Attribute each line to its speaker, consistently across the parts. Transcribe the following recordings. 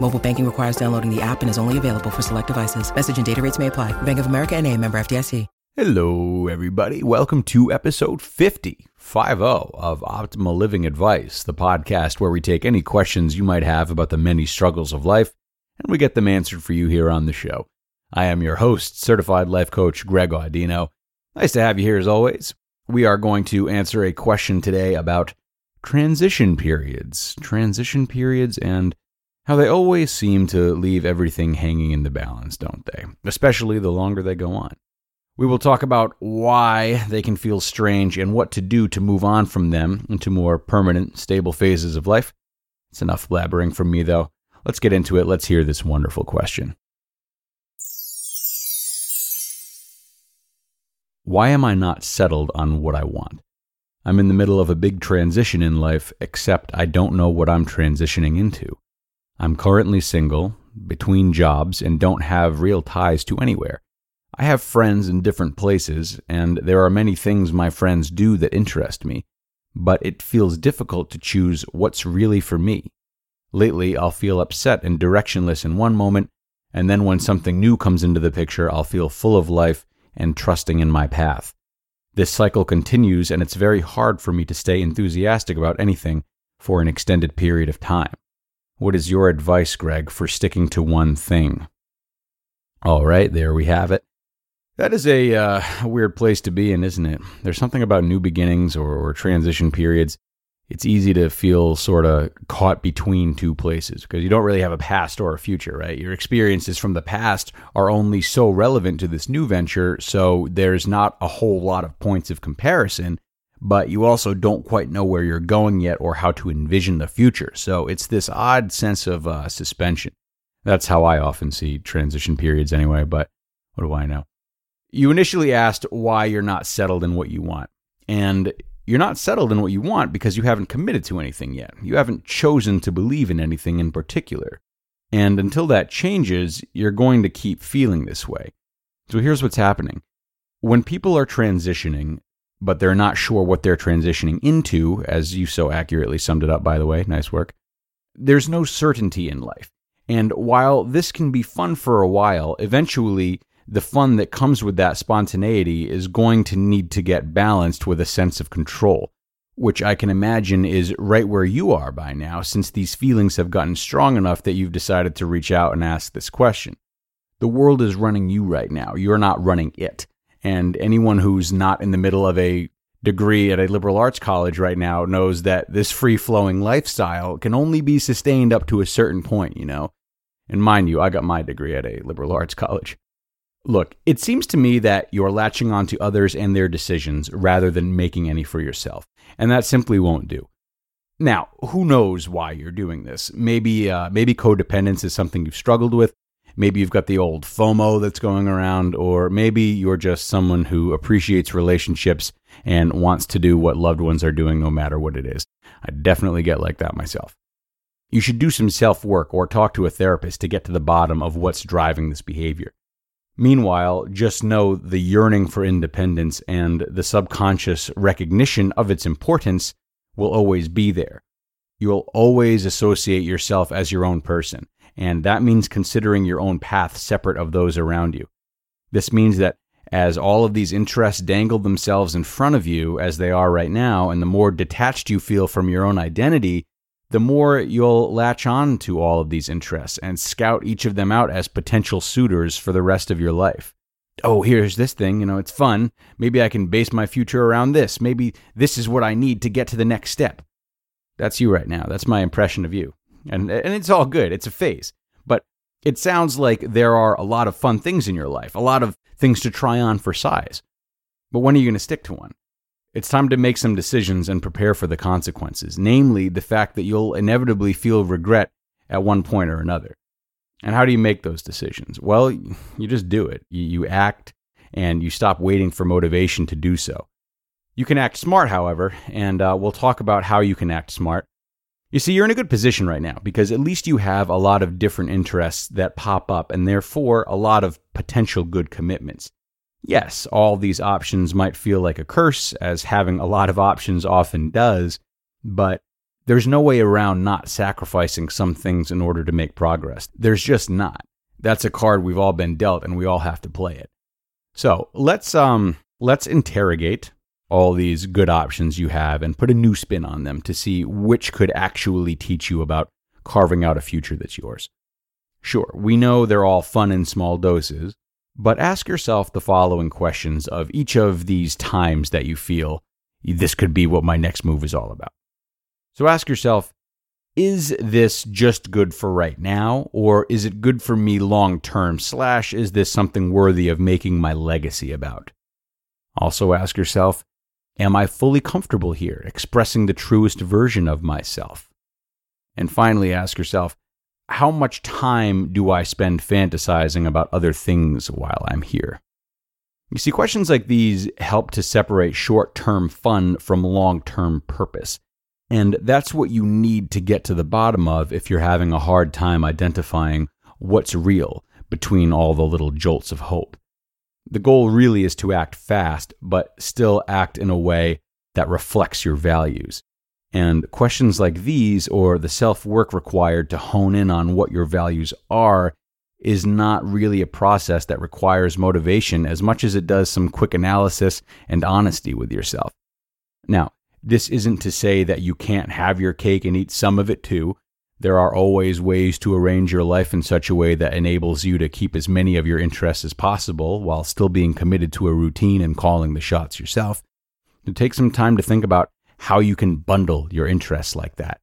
Speaker 1: Mobile banking requires downloading the app and is only available for select devices. Message and data rates may apply. Bank of America and a member FDIC.
Speaker 2: Hello, everybody. Welcome to episode 50, 50 of Optimal Living Advice, the podcast where we take any questions you might have about the many struggles of life and we get them answered for you here on the show. I am your host, certified life coach Greg Audino. Nice to have you here as always. We are going to answer a question today about transition periods, transition periods, and how they always seem to leave everything hanging in the balance, don't they? Especially the longer they go on. We will talk about why they can feel strange and what to do to move on from them into more permanent, stable phases of life. It's enough blabbering from me, though. Let's get into it. Let's hear this wonderful question. Why am I not settled on what I want? I'm in the middle of a big transition in life, except I don't know what I'm transitioning into. I'm currently single, between jobs, and don't have real ties to anywhere. I have friends in different places, and there are many things my friends do that interest me, but it feels difficult to choose what's really for me. Lately, I'll feel upset and directionless in one moment, and then when something new comes into the picture, I'll feel full of life and trusting in my path. This cycle continues, and it's very hard for me to stay enthusiastic about anything for an extended period of time. What is your advice, Greg, for sticking to one thing? All right, there we have it. That is a uh, weird place to be in, isn't it? There's something about new beginnings or, or transition periods. It's easy to feel sort of caught between two places because you don't really have a past or a future, right? Your experiences from the past are only so relevant to this new venture, so there's not a whole lot of points of comparison, but you also don't quite know where you're going yet or how to envision the future. So it's this odd sense of uh, suspension. That's how I often see transition periods anyway, but what do I know? You initially asked why you're not settled in what you want. And you're not settled in what you want because you haven't committed to anything yet. You haven't chosen to believe in anything in particular. And until that changes, you're going to keep feeling this way. So here's what's happening. When people are transitioning, but they're not sure what they're transitioning into, as you so accurately summed it up, by the way, nice work, there's no certainty in life. And while this can be fun for a while, eventually the fun that comes with that spontaneity is going to need to get balanced with a sense of control, which I can imagine is right where you are by now, since these feelings have gotten strong enough that you've decided to reach out and ask this question. The world is running you right now. You're not running it. And anyone who's not in the middle of a degree at a liberal arts college right now knows that this free flowing lifestyle can only be sustained up to a certain point, you know? And mind you, I got my degree at a liberal arts college. Look, it seems to me that you're latching on to others and their decisions rather than making any for yourself, and that simply won't do. Now, who knows why you're doing this? Maybe, uh, maybe codependence is something you've struggled with. Maybe you've got the old FOMO that's going around, or maybe you're just someone who appreciates relationships and wants to do what loved ones are doing no matter what it is. I definitely get like that myself. You should do some self work or talk to a therapist to get to the bottom of what's driving this behavior. Meanwhile, just know the yearning for independence and the subconscious recognition of its importance will always be there. You'll always associate yourself as your own person, and that means considering your own path separate of those around you. This means that as all of these interests dangle themselves in front of you as they are right now, and the more detached you feel from your own identity, the more you'll latch on to all of these interests and scout each of them out as potential suitors for the rest of your life. Oh, here's this thing, you know, it's fun. Maybe I can base my future around this. Maybe this is what I need to get to the next step. That's you right now. That's my impression of you. And, and it's all good. It's a phase. But it sounds like there are a lot of fun things in your life, a lot of things to try on for size. But when are you going to stick to one? It's time to make some decisions and prepare for the consequences, namely the fact that you'll inevitably feel regret at one point or another. And how do you make those decisions? Well, you just do it. You, act and you stop waiting for motivation to do so. You can act smart, however, and uh, we'll talk about how you can act smart. You see, you're in a good position right now because at least you have a lot of different interests that pop up and therefore a lot of potential good commitments. Yes, all these options might feel like a curse, as having a lot of options often does, but there's no way around not sacrificing some things in order to make progress. There's just not. That's a card we've all been dealt and we all have to play it. So, let's um let's interrogate all these good options you have and put a new spin on them to see which could actually teach you about carving out a future that's yours. Sure, we know they're all fun in small doses, but ask yourself the following questions of each of these times that you feel this could be what my next move is all about. So ask yourself, is this just good for right now, or is it good for me long term? Slash, is this something worthy of making my legacy about? Also ask yourself, am I fully comfortable here, expressing the truest version of myself? And finally, ask yourself, how much time do I spend fantasizing about other things while I'm here? You see, questions like these help to separate short term fun from long term purpose. And that's what you need to get to the bottom of if you're having a hard time identifying what's real between all the little jolts of hope. The goal really is to act fast, but still act in a way that reflects your values. And questions like these, or the self work required to hone in on what your values are, is not really a process that requires motivation as much as it does some quick analysis and honesty with yourself. Now, this isn't to say that you can't have your cake and eat some of it too. There are always ways to arrange your life in such a way that enables you to keep as many of your interests as possible while still being committed to a routine and calling the shots yourself. To take some time to think about how you can bundle your interests like that.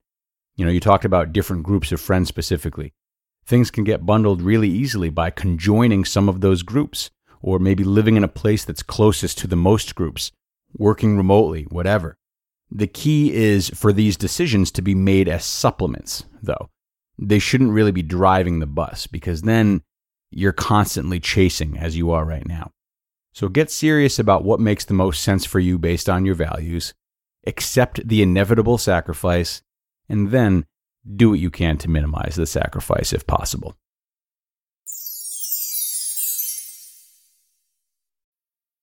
Speaker 2: You know, you talked about different groups of friends specifically. Things can get bundled really easily by conjoining some of those groups, or maybe living in a place that's closest to the most groups, working remotely, whatever. The key is for these decisions to be made as supplements, though. They shouldn't really be driving the bus because then you're constantly chasing as you are right now. So get serious about what makes the most sense for you based on your values accept the inevitable sacrifice, and then do what you can to minimize the sacrifice if possible.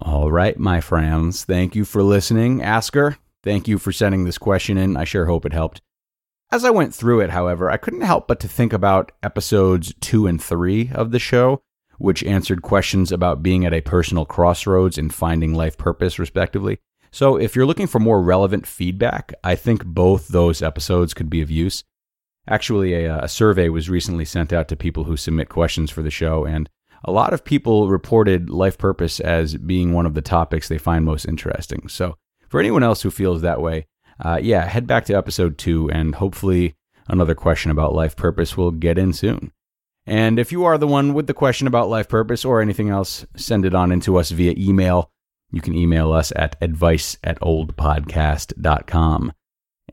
Speaker 2: All right, my friends. Thank you for listening. Asker, thank you for sending this question in. I sure hope it helped. As I went through it, however, I couldn't help but to think about episodes two and three of the show, which answered questions about being at a personal crossroads and finding life purpose, respectively. So, if you're looking for more relevant feedback, I think both those episodes could be of use. Actually, a, uh, a survey was recently sent out to people who submit questions for the show, and a lot of people reported life purpose as being one of the topics they find most interesting. So, for anyone else who feels that way, uh, yeah, head back to episode two, and hopefully another question about life purpose will get in soon. And if you are the one with the question about life purpose or anything else, send it on into us via email. You can email us at advice at oldpodcast.com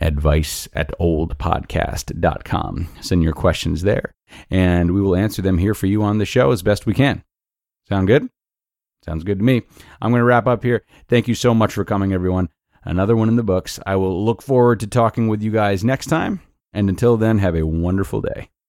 Speaker 2: advice at oldpodcast.com. Send your questions there, and we will answer them here for you on the show as best we can. Sound good? Sounds good to me. I'm going to wrap up here. Thank you so much for coming, everyone. Another one in the books. I will look forward to talking with you guys next time. And until then, have a wonderful day.